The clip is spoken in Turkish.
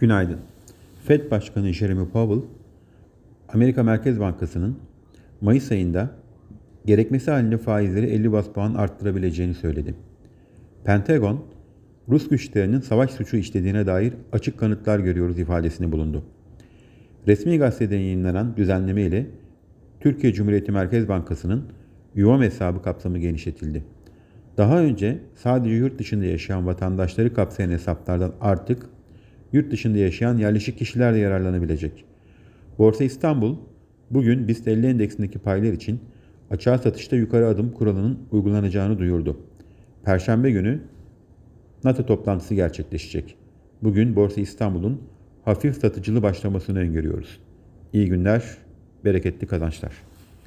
Günaydın. Fed Başkanı Jeremy Powell, Amerika Merkez Bankası'nın Mayıs ayında gerekmesi halinde faizleri 50 bas puan arttırabileceğini söyledi. Pentagon, Rus güçlerinin savaş suçu işlediğine dair açık kanıtlar görüyoruz ifadesini bulundu. Resmi gazetede yayınlanan düzenleme ile Türkiye Cumhuriyeti Merkez Bankası'nın yuvam hesabı kapsamı genişletildi. Daha önce sadece yurt dışında yaşayan vatandaşları kapsayan hesaplardan artık yurt dışında yaşayan yerleşik kişiler de yararlanabilecek. Borsa İstanbul bugün BIST 50 endeksindeki paylar için açığa satışta yukarı adım kuralının uygulanacağını duyurdu. Perşembe günü NATO toplantısı gerçekleşecek. Bugün Borsa İstanbul'un hafif satıcılı başlamasını öngörüyoruz. İyi günler, bereketli kazançlar.